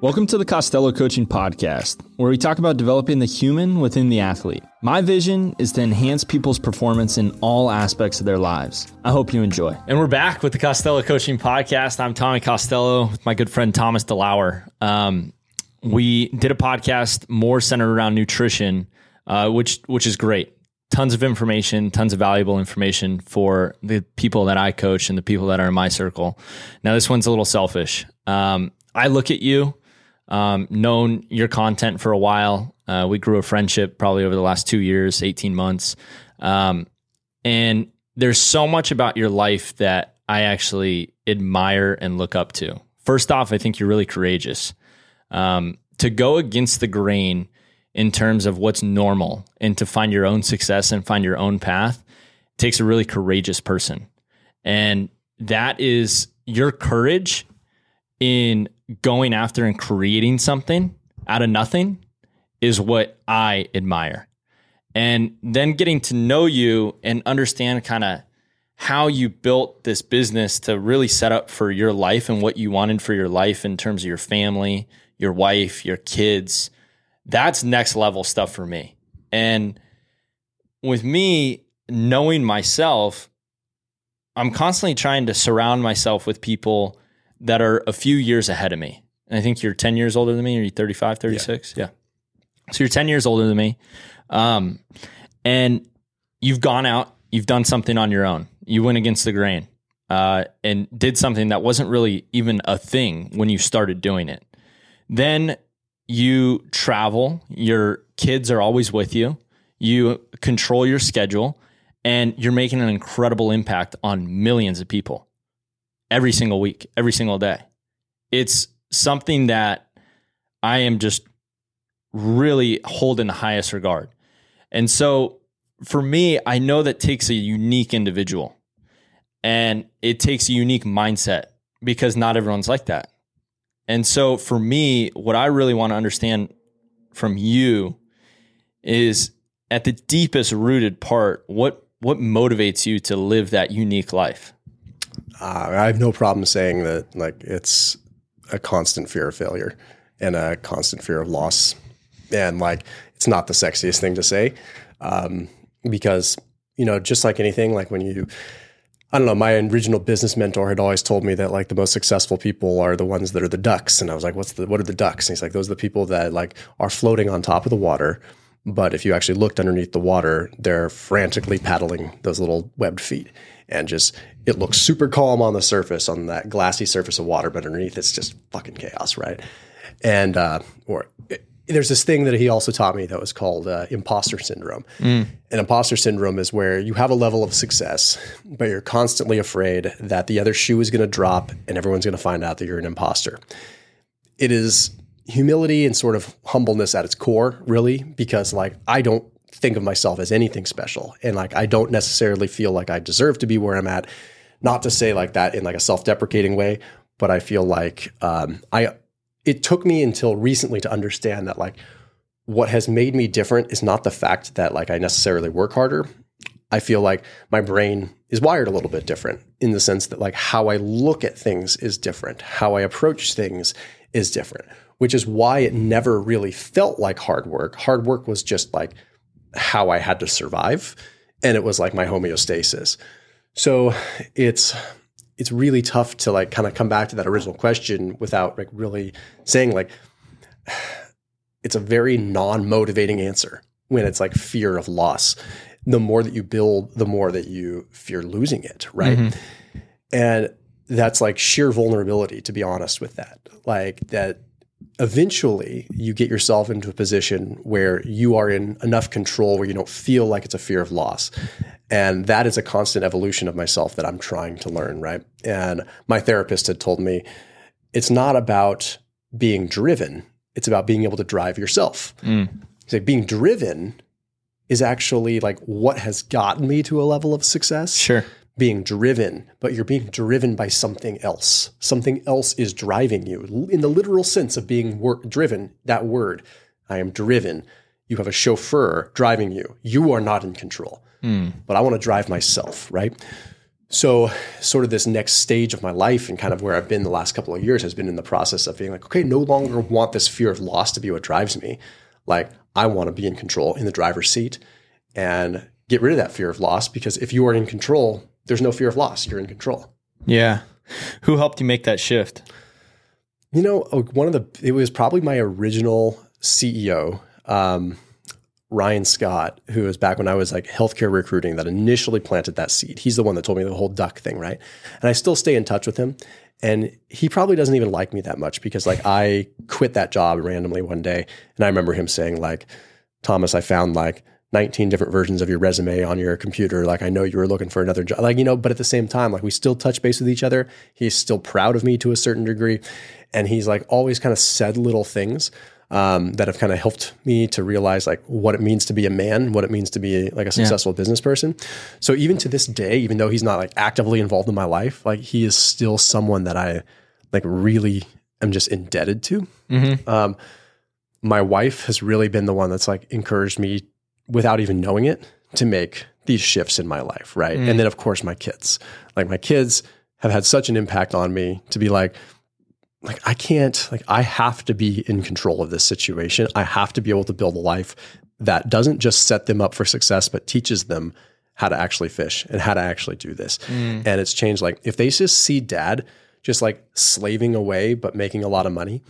Welcome to the Costello Coaching Podcast, where we talk about developing the human within the athlete. My vision is to enhance people's performance in all aspects of their lives. I hope you enjoy. And we're back with the Costello Coaching Podcast. I'm Tommy Costello with my good friend Thomas DeLauer. Um, we did a podcast more centered around nutrition, uh, which which is great. Tons of information, tons of valuable information for the people that I coach and the people that are in my circle. Now, this one's a little selfish. Um, I look at you um, known your content for a while. Uh, we grew a friendship probably over the last two years, 18 months. Um, and there's so much about your life that I actually admire and look up to. First off, I think you're really courageous. Um, to go against the grain in terms of what's normal and to find your own success and find your own path takes a really courageous person. And that is your courage in going after and creating something out of nothing is what I admire. And then getting to know you and understand kind of how you built this business to really set up for your life and what you wanted for your life in terms of your family, your wife, your kids. That's next level stuff for me. And with me knowing myself, I'm constantly trying to surround myself with people that are a few years ahead of me. And I think you're 10 years older than me. Are you 35, 36? Yeah. yeah. So you're 10 years older than me. Um, and you've gone out, you've done something on your own. You went against the grain uh, and did something that wasn't really even a thing when you started doing it. Then you travel, your kids are always with you, you control your schedule, and you're making an incredible impact on millions of people every single week, every single day. It's something that I am just really hold in the highest regard. And so for me, I know that takes a unique individual and it takes a unique mindset because not everyone's like that. And so for me, what I really want to understand from you is at the deepest rooted part, what what motivates you to live that unique life? Uh, I have no problem saying that like it's a constant fear of failure and a constant fear of loss. And like it's not the sexiest thing to say. Um, because, you know, just like anything, like when you I don't know, my original business mentor had always told me that like the most successful people are the ones that are the ducks. And I was like, what's the what are the ducks? And he's like, those are the people that like are floating on top of the water. But if you actually looked underneath the water, they're frantically paddling those little webbed feet and just it looks super calm on the surface on that glassy surface of water, but underneath it's just fucking chaos, right? And uh, or it, there's this thing that he also taught me that was called uh, imposter syndrome. Mm. And imposter syndrome is where you have a level of success, but you're constantly afraid that the other shoe is going to drop and everyone's going to find out that you're an imposter. It is humility and sort of humbleness at its core, really, because like I don't think of myself as anything special. And like, I don't necessarily feel like I deserve to be where I'm at. Not to say like that in like a self deprecating way, but I feel like um, I, it took me until recently to understand that like what has made me different is not the fact that like I necessarily work harder. I feel like my brain is wired a little bit different in the sense that like how I look at things is different, how I approach things is different, which is why it never really felt like hard work. Hard work was just like how I had to survive. And it was like my homeostasis. So it's it's really tough to like kind of come back to that original question without like really saying like it's a very non-motivating answer when it's like fear of loss. The more that you build, the more that you fear losing it, right? Mm-hmm. And that's like sheer vulnerability to be honest with that. Like that eventually you get yourself into a position where you are in enough control where you don't feel like it's a fear of loss. And that is a constant evolution of myself that I'm trying to learn, right? And my therapist had told me it's not about being driven, it's about being able to drive yourself. Mm. So being driven is actually like what has gotten me to a level of success. Sure being driven, but you're being driven by something else. Something else is driving you. In the literal sense of being wor- driven, that word, I am driven. You have a chauffeur driving you. You are not in control. Mm. But I want to drive myself, right? so sort of this next stage of my life and kind of where I've been the last couple of years has been in the process of being like, okay, no longer want this fear of loss to be what drives me. Like I want to be in control in the driver's seat and get rid of that fear of loss because if you are in control, there's no fear of loss. You're in control. Yeah. Who helped you make that shift? You know, uh, one of the it was probably my original CEO, um, Ryan Scott, who was back when I was like healthcare recruiting that initially planted that seed. He's the one that told me the whole duck thing, right? And I still stay in touch with him. And he probably doesn't even like me that much because like I quit that job randomly one day. And I remember him saying, like, Thomas, I found like 19 different versions of your resume on your computer. Like, I know you were looking for another job. Like, you know, but at the same time, like, we still touch base with each other. He's still proud of me to a certain degree. And he's like always kind of said little things um, that have kind of helped me to realize like what it means to be a man, what it means to be like a successful yeah. business person. So even to this day, even though he's not like actively involved in my life, like he is still someone that I like really am just indebted to. Mm-hmm. Um, my wife has really been the one that's like encouraged me without even knowing it to make these shifts in my life, right? Mm. And then of course my kids. Like my kids have had such an impact on me to be like like I can't like I have to be in control of this situation. I have to be able to build a life that doesn't just set them up for success but teaches them how to actually fish and how to actually do this. Mm. And it's changed like if they just see dad just like slaving away but making a lot of money,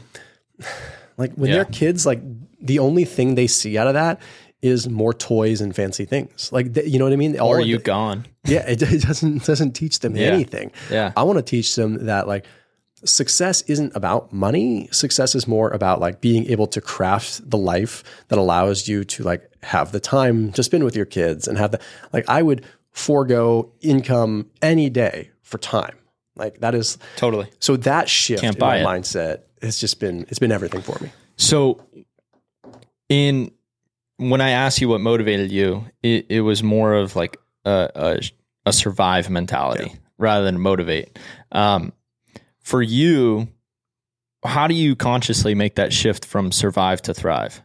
like when yeah. they're kids like the only thing they see out of that is more toys and fancy things. Like you know what I mean? All or you the, gone? Yeah, it, it, doesn't doesn't teach them yeah. anything. Yeah, I want to teach them that like success isn't about money. Success is more about like being able to craft the life that allows you to like have the time to spend with your kids and have the like I would forego income any day for time. Like that is totally. So that shift Can't in my it. mindset has just been it's been everything for me. So in when I asked you what motivated you, it, it was more of like a, a, a survive mentality yeah. rather than motivate. Um, for you, how do you consciously make that shift from survive to thrive?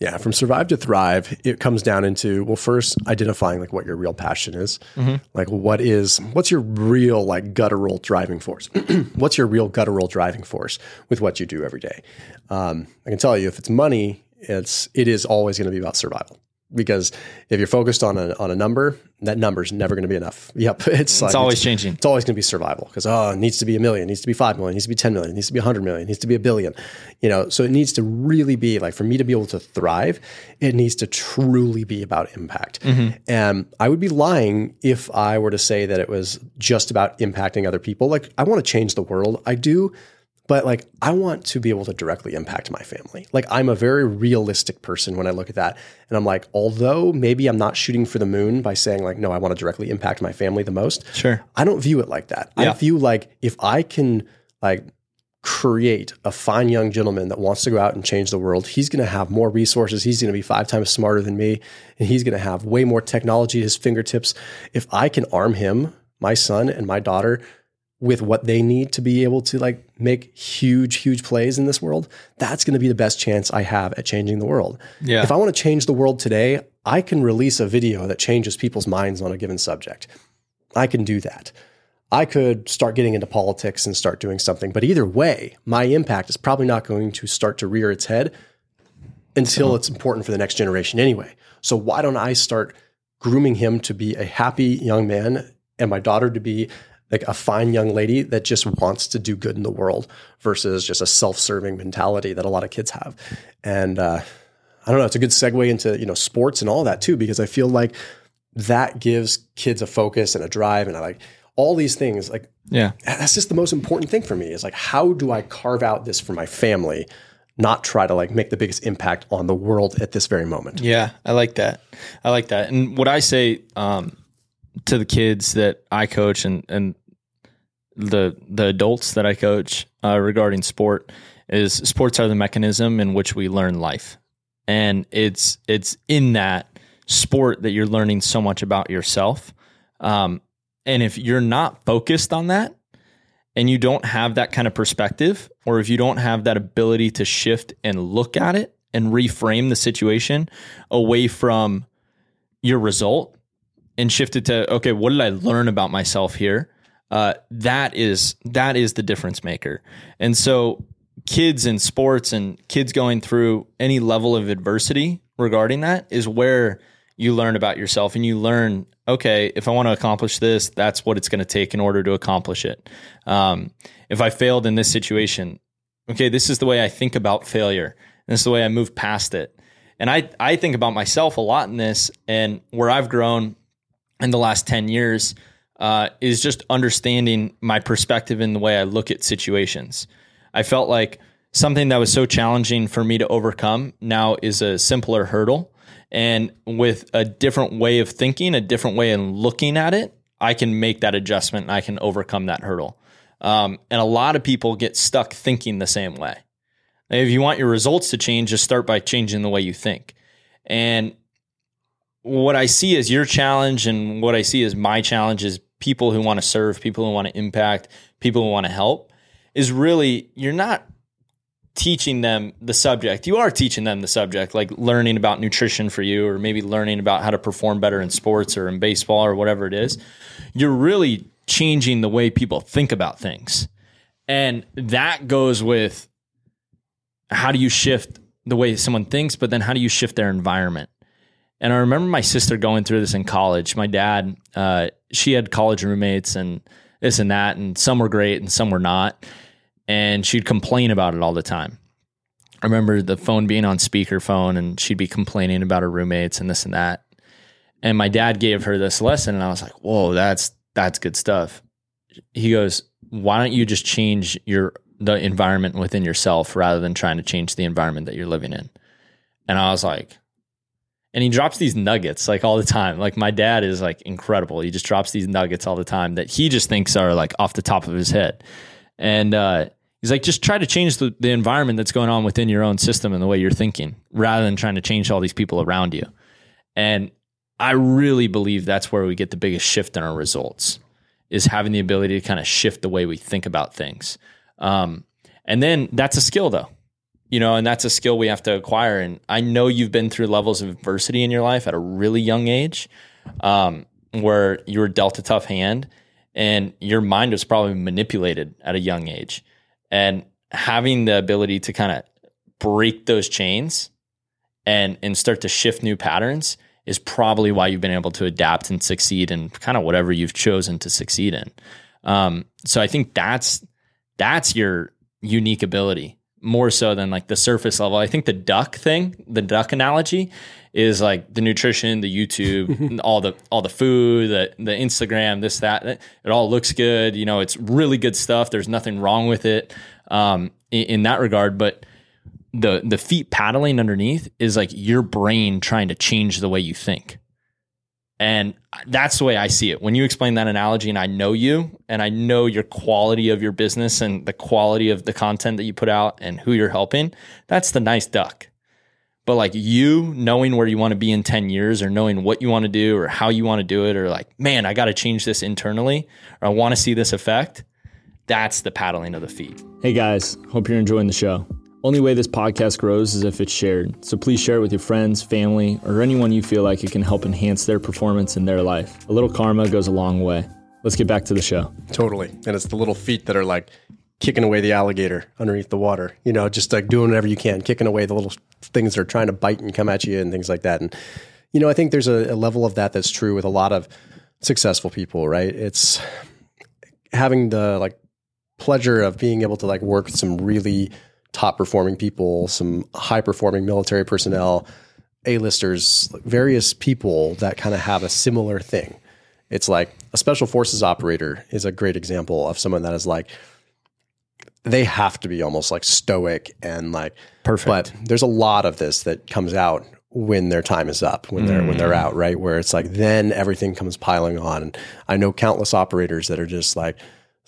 Yeah, from survive to thrive, it comes down into well, first identifying like what your real passion is. Mm-hmm. Like what is what's your real like guttural driving force? what's your real guttural driving force with what you do every day? Um, I can tell you if it's money, it's it is always going to be about survival because if you're focused on a, on a number, that number is never going to be enough. Yep. It's, it's like, always it's, changing. It's always going to be survival because, oh, it needs to be a million, it needs to be 5 million, it needs to be 10 million, it needs to be a 100 million, it needs to be a billion. You know, so it needs to really be like for me to be able to thrive, it needs to truly be about impact. Mm-hmm. And I would be lying if I were to say that it was just about impacting other people. Like, I want to change the world. I do but like I want to be able to directly impact my family. Like I'm a very realistic person when I look at that. And I'm like, although maybe I'm not shooting for the moon by saying like, no, I want to directly impact my family the most. Sure. I don't view it like that. Yeah. I view like if I can like create a fine young gentleman that wants to go out and change the world, he's going to have more resources. He's going to be five times smarter than me, and he's going to have way more technology at his fingertips. If I can arm him, my son and my daughter, with what they need to be able to like make huge, huge plays in this world, that's going to be the best chance I have at changing the world. Yeah. If I want to change the world today, I can release a video that changes people's minds on a given subject. I can do that. I could start getting into politics and start doing something, but either way, my impact is probably not going to start to rear its head until it's important for the next generation anyway. So why don't I start grooming him to be a happy young man and my daughter to be like a fine young lady that just wants to do good in the world versus just a self-serving mentality that a lot of kids have. And uh, I don't know, it's a good segue into you know sports and all that too because I feel like that gives kids a focus and a drive and I like all these things like yeah that's just the most important thing for me is like how do I carve out this for my family not try to like make the biggest impact on the world at this very moment. Yeah, I like that. I like that. And what I say um, to the kids that I coach and and the the adults that I coach uh, regarding sport is sports are the mechanism in which we learn life, and it's it's in that sport that you're learning so much about yourself. Um, and if you're not focused on that, and you don't have that kind of perspective, or if you don't have that ability to shift and look at it and reframe the situation away from your result and shift it to okay, what did I learn about myself here? Uh, that is that is the difference maker. And so kids in sports and kids going through any level of adversity regarding that is where you learn about yourself and you learn okay if i want to accomplish this that's what it's going to take in order to accomplish it. Um, if i failed in this situation okay this is the way i think about failure. This is the way i move past it. And i i think about myself a lot in this and where i've grown in the last 10 years uh, is just understanding my perspective in the way i look at situations i felt like something that was so challenging for me to overcome now is a simpler hurdle and with a different way of thinking, a different way of looking at it, I can make that adjustment and I can overcome that hurdle. Um, and a lot of people get stuck thinking the same way. If you want your results to change, just start by changing the way you think. And what I see as your challenge and what I see as my challenge is people who want to serve, people who want to impact, people who want to help is really you're not teaching them the subject. You are teaching them the subject, like learning about nutrition for you, or maybe learning about how to perform better in sports or in baseball or whatever it is. You're really changing the way people think about things. And that goes with how do you shift the way someone thinks, but then how do you shift their environment? And I remember my sister going through this in college. My dad, uh, she had college roommates and this and that, and some were great and some were not and she'd complain about it all the time. I remember the phone being on speakerphone and she'd be complaining about her roommates and this and that. And my dad gave her this lesson and I was like, "Whoa, that's that's good stuff." He goes, "Why don't you just change your the environment within yourself rather than trying to change the environment that you're living in?" And I was like, and he drops these nuggets like all the time. Like my dad is like incredible. He just drops these nuggets all the time that he just thinks are like off the top of his head. And uh, He's like, just try to change the, the environment that's going on within your own system and the way you're thinking rather than trying to change all these people around you. And I really believe that's where we get the biggest shift in our results is having the ability to kind of shift the way we think about things. Um, and then that's a skill though, you know, and that's a skill we have to acquire. And I know you've been through levels of adversity in your life at a really young age, um, where you were dealt a tough hand and your mind was probably manipulated at a young age and having the ability to kind of break those chains and and start to shift new patterns is probably why you've been able to adapt and succeed in kind of whatever you've chosen to succeed in. Um, so I think that's that's your unique ability more so than like the surface level. I think the duck thing, the duck analogy, is like the nutrition, the YouTube, all the all the food, the the Instagram, this that. It all looks good. You know, it's really good stuff. There's nothing wrong with it um, in, in that regard. But the the feet paddling underneath is like your brain trying to change the way you think. And that's the way I see it. When you explain that analogy, and I know you, and I know your quality of your business and the quality of the content that you put out and who you're helping, that's the nice duck. But like you knowing where you want to be in 10 years or knowing what you want to do or how you want to do it, or like, man, I got to change this internally or I want to see this effect, that's the paddling of the feet. Hey guys, hope you're enjoying the show. Only way this podcast grows is if it's shared. So please share it with your friends, family, or anyone you feel like it can help enhance their performance in their life. A little karma goes a long way. Let's get back to the show. Totally. And it's the little feet that are like kicking away the alligator underneath the water, you know, just like doing whatever you can, kicking away the little things that are trying to bite and come at you and things like that. And, you know, I think there's a, a level of that that's true with a lot of successful people, right? It's having the like pleasure of being able to like work with some really top performing people, some high performing military personnel, A-listers, various people that kind of have a similar thing. It's like a special forces operator is a great example of someone that is like, they have to be almost like stoic and like perfect. But there's a lot of this that comes out when their time is up, when they're mm. when they're out, right? Where it's like then everything comes piling on. And I know countless operators that are just like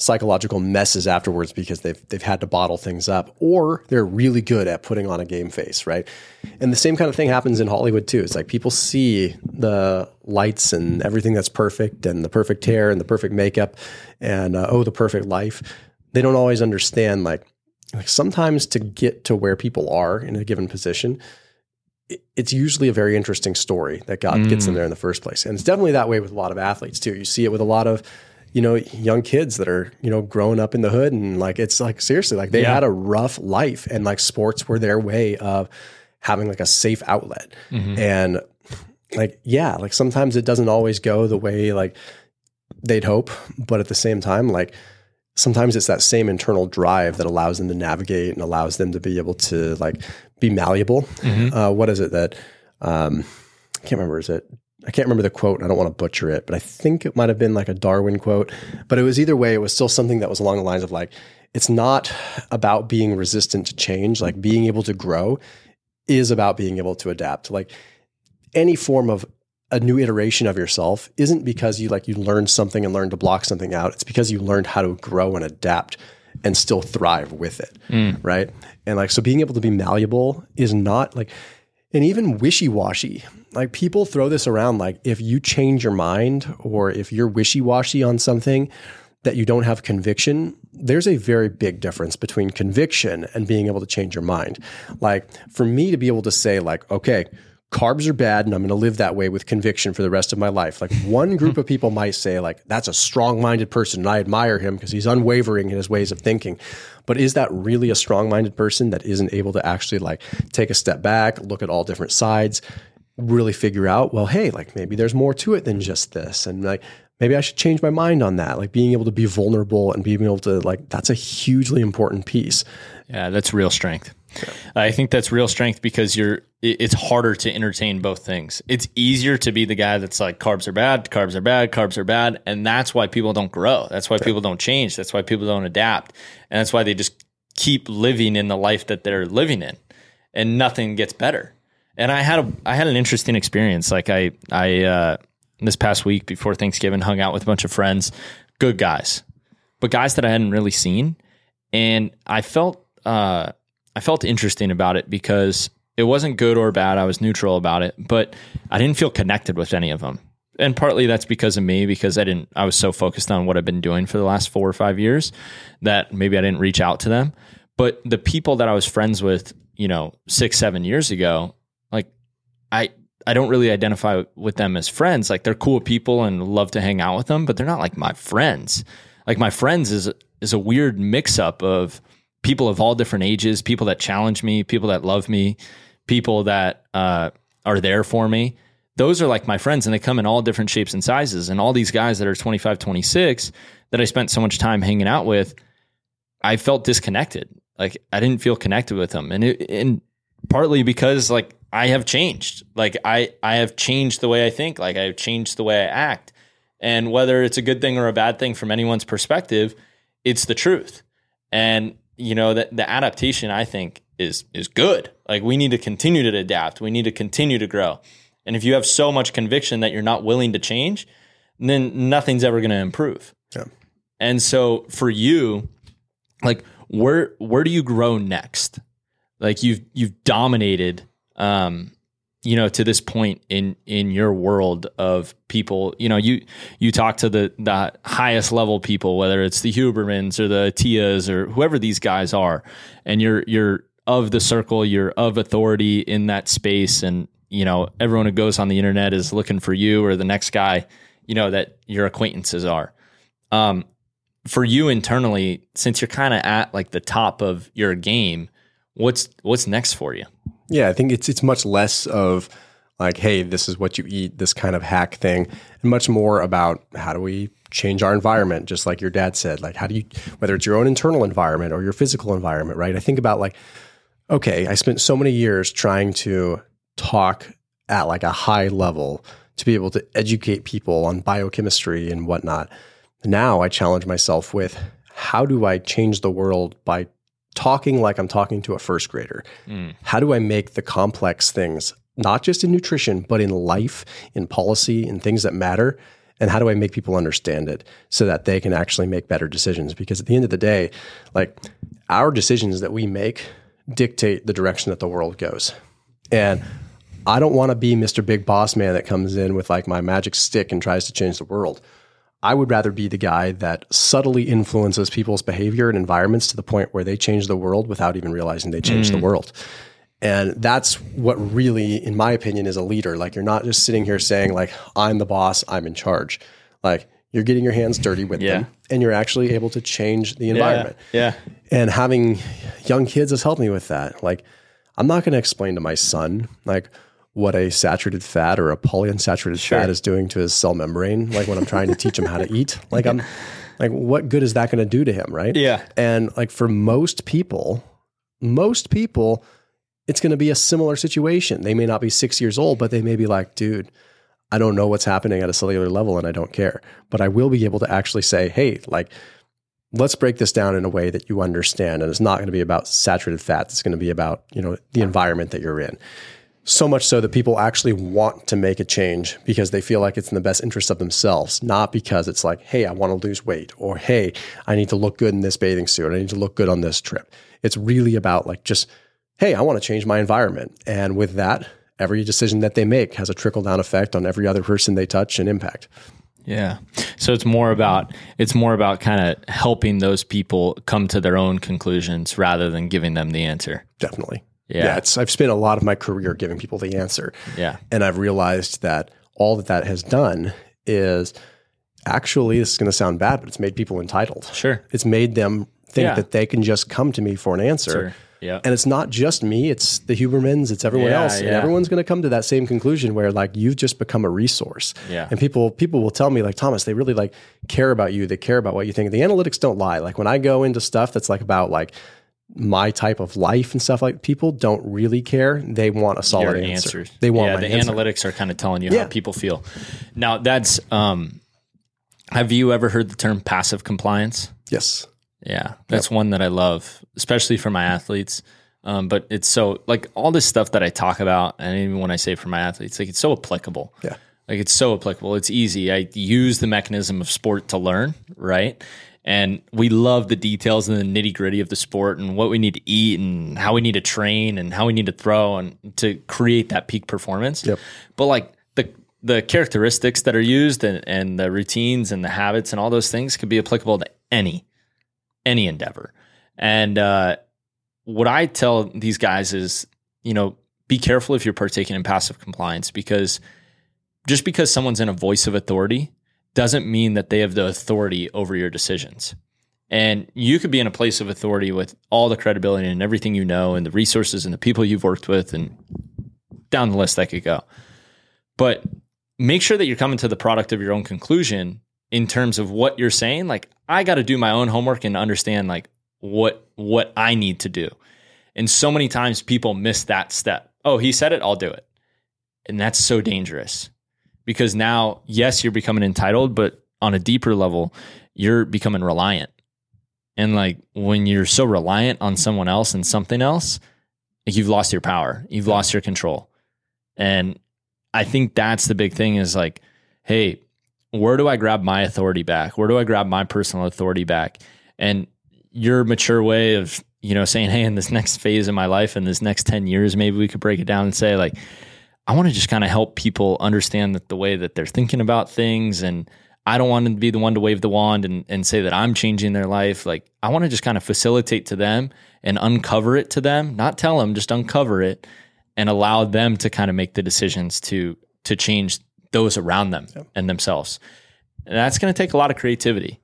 psychological messes afterwards because they've they've had to bottle things up, or they're really good at putting on a game face, right? And the same kind of thing happens in Hollywood too. It's like people see the lights and everything that's perfect, and the perfect hair and the perfect makeup, and uh, oh, the perfect life they don't always understand like like sometimes to get to where people are in a given position it's usually a very interesting story that got gets them there in the first place. And it's definitely that way with a lot of athletes too. You see it with a lot of you know young kids that are you know growing up in the hood and like it's like seriously like they Yeah. had a rough life and like sports were their way of having like a safe outlet. And like yeah like sometimes it doesn't always go the way like they'd hope but at the same time like sometimes it's that same internal drive that allows them to navigate and allows them to be able to like be malleable. Uh, what is it that um, i can't remember is it i can't remember the quote i don't want to butcher it but i think it might have been like a darwin quote but it was either way it was still something that was along the lines of like it's not about being resistant to change like being able to grow is about being able to adapt like any form of a new iteration of yourself isn't because you like you learned something and learned to block something out. It's because you learned how to grow and adapt and still thrive with it. Mm. Right. And like so being able to be malleable is not like and even wishy-washy. Like people throw this around like if you change your mind or if you're wishy-washy on something that you don't have conviction, there's a very big difference between conviction and being able to change your mind. Like for me to be able to say like, okay, carbs are bad and I'm going to live that way with conviction for the rest of my life. Like one group of people might say like that's a strong-minded person and I admire him because he's unwavering in his ways of thinking. But is that really a strong-minded person that isn't able to actually like take a step back, look at all different sides, really figure out, well, hey, like maybe there's more to it than just this and like maybe I should change my mind on that. Like being able to be vulnerable and being able to like that's a hugely important piece. Yeah, that's real strength. I think that's real strength because you're. It's harder to entertain both things. It's easier to be the guy that's like carbs are bad, carbs are bad, carbs are bad, and that's why people don't grow. That's why people don't change. That's why people don't adapt, and that's why they just keep living in the life that they're living in, and nothing gets better. And I had a I had an interesting experience. Like I I uh, this past week before Thanksgiving hung out with a bunch of friends, good guys, but guys that I hadn't really seen, and I felt uh, I felt interesting about it because it wasn't good or bad. I was neutral about it, but I didn't feel connected with any of them. And partly that's because of me, because I didn't. I was so focused on what I've been doing for the last four or five years that maybe I didn't reach out to them. But the people that I was friends with, you know, six, seven years ago, I don't really identify with them as friends. Like they're cool people and love to hang out with them, but they're not like my friends. Like my friends is is a weird mix up of people of all different ages, people that challenge me, people that love me, people that uh, are there for me. Those are like my friends and they come in all different shapes and sizes. And all these guys that are 25, 26 that I spent so much time hanging out with, I felt disconnected. Like I didn't feel connected with them. And it, and partly because like I have changed. Like I I have changed the way I think, like I've changed the way I act. And whether it's a good thing or a bad thing from anyone's perspective, it's the truth. And you know that the adaptation I think is is good. Like we need to continue to adapt. We need to continue to grow. And if you have so much conviction that you're not willing to change, then nothing's ever going to improve. Yeah. And so for you, like where where do you grow next? Like you've you've dominated um you know to this point in in your world of people you know you you talk to the the highest level people whether it's the hubermans or the tias or whoever these guys are and you're you're of the circle you're of authority in that space and you know everyone who goes on the internet is looking for you or the next guy you know that your acquaintances are. Um for you internally since you're kind of at like the top of your game what's what's next for you Yeah, I think it's it's much less of like, hey, this is what you eat, this kind of hack thing, and much more about how do we change our environment, just like your dad said. Like, how do you, whether it's your own internal environment or your physical environment, right? I think about like, okay, I spent so many years trying to talk at like a high level to be able to educate people on biochemistry and whatnot. Now I challenge myself with how do I change the world by talking like I'm talking to a first grader? Mm. How do I make the complex things, not just in nutrition, but in life, in policy, in things that matter? And how do I make people understand it so that they can actually make better decisions? Because at the end of the day, like our decisions that we make dictate the direction that the world goes. And I don't want to be Mr. Big Boss Man that comes in with like my magic stick and tries to change the world. I would rather be the guy that subtly influences people's behavior and environments to the point where they change the world without even realizing they changed the mm. world. And that's what really, in my opinion, is a leader. Like you're not just sitting here saying like, I'm the boss, I'm in charge. Like you're getting your hands dirty with Yeah. them and you're actually able to change the environment. Yeah. And having young kids has helped me with that. Like, I'm not going to explain to my son like what a saturated fat or a polyunsaturated fat is doing to his cell membrane. Like when I'm trying to teach him how to eat, like I'm like, what good is that going to do to him, right? Yeah. And like for most people, most people, it's going to be a similar situation. They may not be six years old, but they may be like, dude, I don't know what's happening at a cellular level and I don't care. But I will be able to actually say, hey, like, let's break this down in a way that you understand. And it's not going to be about saturated fats. It's going to be about, you know, the environment that you're in. So much so that people actually want to make a change because they feel like it's in the best interest of themselves, not because it's like, hey, I want to lose weight or hey, I need to look good in this bathing suit. I need to look good on this trip. It's really about like just, hey, I want to change my environment. And with that, every decision that they make has a trickle down effect on every other person they touch and impact. Yeah. So it's more about it's more about kind of helping those people come to their own conclusions rather than giving them the answer. Definitely. Yeah. it's, I've spent a lot of my career giving people the answer. Yeah. And I've realized that all that that has done is actually, this is going to sound bad, but it's made people entitled. Sure. It's made them think Yeah. that they can just come to me for an answer. Sure. Yeah. And it's not just me, it's the Hubermans, it's everyone Yeah, else. And everyone's going to come to that same conclusion where like you've just become a resource. Yeah. And people people will tell me like Thomas, they really like care about you. They care about what you think. The analytics don't lie. Like when I go into stuff that's like about like my type of life and stuff like people don't really care. They want a solid Your answer. They want yeah, the answer. analytics are kind of telling you Yeah. how people feel. Now that's um have you ever heard the term passive compliance? Yes. Yeah, that's one that I love, especially for my athletes. Um, but it's so like all this stuff that I talk about, and even when I say for my athletes, like it's so applicable. Yeah. Like it's so applicable. It's easy. I use the mechanism of sport to learn, right? And we love the details and the nitty gritty of the sport and what we need to eat and how we need to train and how we need to throw and to create that peak performance. Yep. But like the the characteristics that are used and, and the routines and the habits and all those things could be applicable to any any endeavor. And uh, what I tell these guys is, you know, be careful if you're partaking in passive compliance because just because someone's in a voice of authority doesn't mean that they have the authority over your decisions. And you could be in a place of authority with all the credibility and everything you know and the resources and the people you've worked with and down the list I could go. But make sure that you're coming to the product of your own conclusion in terms of what you're saying. Like I got to do my own homework and understand like what what I need to do. And so many times people miss that step. Oh, he said it, I'll do it. And that's so dangerous. Because now, yes, you're becoming entitled, but on a deeper level, you're becoming reliant. And like when you're so reliant on someone else and something else, like you've lost your power, you've lost your control. And I think that's the big thing is like, hey, where do I grab my authority back? Where do I grab my personal authority back? And your mature way of, you know, saying, hey, in this next phase of my life, in this next 10 years, maybe we could break it down and say, like, I want to just kind of help people understand that the way that they're thinking about things. And I don't want to be the one to wave the wand and, and say that I'm changing their life. Like, I want to just kind of facilitate to them and uncover it to them, not tell them, just uncover it and allow them to kind of make the decisions to to change those around them and themselves. And that's going to take a lot of creativity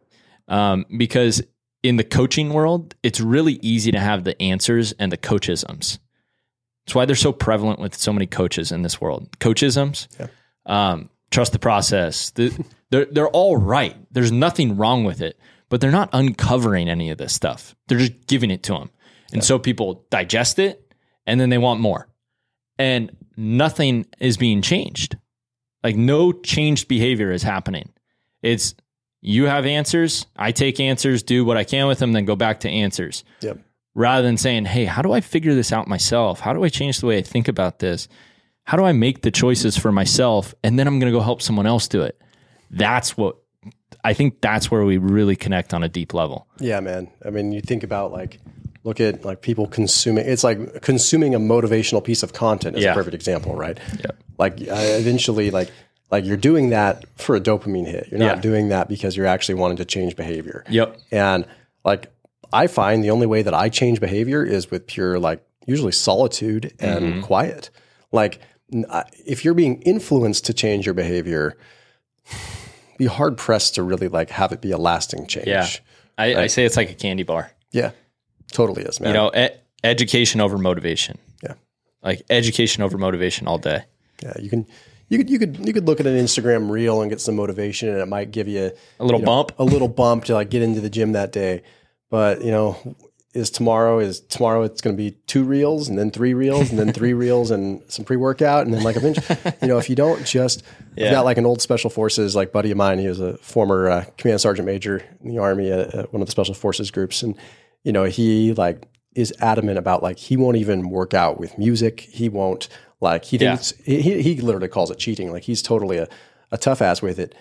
um, because in the coaching world, it's really easy to have the answers and the coachisms. That's why they're so prevalent with so many coaches in this world. Coachisms, um, trust the process. The, they're they're all right. There's nothing wrong with it, but they're not uncovering any of this stuff. They're just giving it to them, and so people digest it, and then they want more, and nothing is being changed. Like no changed behavior is happening. It's you have answers, I take answers, do what I can with them, then go back to answers Yep. Rather than saying, Hey, how do I figure this out myself? How do I change the way I think about this? How do I make the choices for myself? And then I'm going to go help someone else do it. That's what I think that's where we really connect on a deep level. Yeah, man. I mean, you think about like, look at like people consuming. It's like consuming a motivational piece of content is Yeah. a perfect example, right? Yep. Like eventually, like like you're doing that for a dopamine hit. You're not Yeah. doing that because you're actually wanting to change behavior. Yep. And like I find the only way that I change behavior is with pure like usually solitude and mm-hmm. quiet. Like if you're being influenced to change your behavior, be hard pressed to really like have it be a lasting change. Yeah. I, I say it's like a candy bar. Yeah. Totally is, man. You know, e- education over motivation. Yeah. Like education over motivation all day. yeah, you can you could you could you could look at an Instagram reel and get some motivation and it might give you A little you know, bump. a little bump to like get into the gym that day. But you know, is tomorrow is tomorrow it's going to be two reels and then three reels and then three reels and some pre workout and then like eventually, you know, if you don't just Yeah. I've got like an old special forces like buddy of mine. He was a former uh, command sergeant major in the army at, at one of the special forces groups, and you know he like is adamant about like he won't even work out with music. He won't like he thinks he, he he literally calls it cheating. Like he's totally a, a tough ass with it.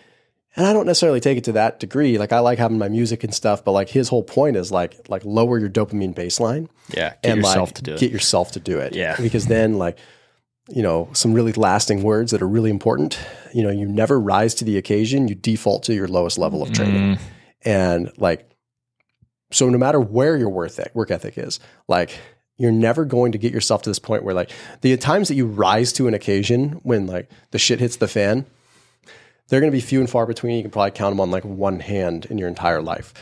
And I don't necessarily take it to that degree. Like I like having my music and stuff, but like his whole point is like like lower your dopamine baseline Yeah. Get and yourself like to do it. get yourself to do it. Yeah. Because then like you know, some really lasting words that are really important. You know, you never rise to the occasion, you default to your lowest level of training. Mm. And like so no matter where your work ethic, work ethic is, like you're never going to get yourself to this point where like the times that you rise to an occasion when like the shit hits the fan, they're going to be few and far between. You can probably count them on like one hand in your entire life.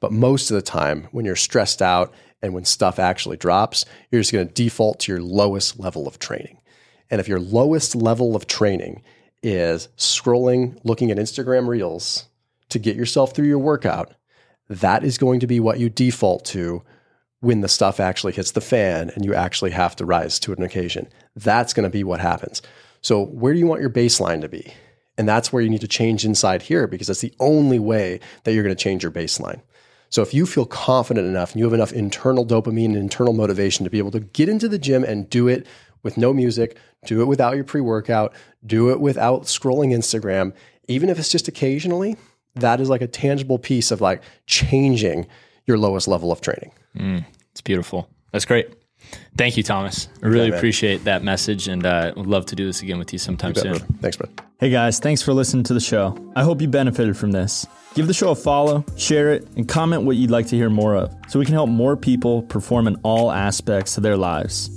But most of the time, when you're stressed out and when stuff actually drops, you're just going to default to your lowest level of training. And if your lowest level of training is scrolling, looking at Instagram reels to get yourself through your workout, that is going to be what you default to when the stuff actually hits the fan and you actually have to rise to an occasion. That's going to be what happens. So, where do you want your baseline to be? And that's where you need to change inside here because that's the only way that you're going to change your baseline. So, if you feel confident enough and you have enough internal dopamine and internal motivation to be able to get into the gym and do it with no music, do it without your pre workout, do it without scrolling Instagram, even if it's just occasionally, that is like a tangible piece of like changing your lowest level of training. Mm, it's beautiful. That's great. Thank you, Thomas. I really man. appreciate that message and uh, would love to do this again with you sometime soon. Thanks, bud. Hey guys, thanks for listening to the show. I hope you benefited from this. Give the show a follow, share it, and comment what you'd like to hear more of so we can help more people perform in all aspects of their lives.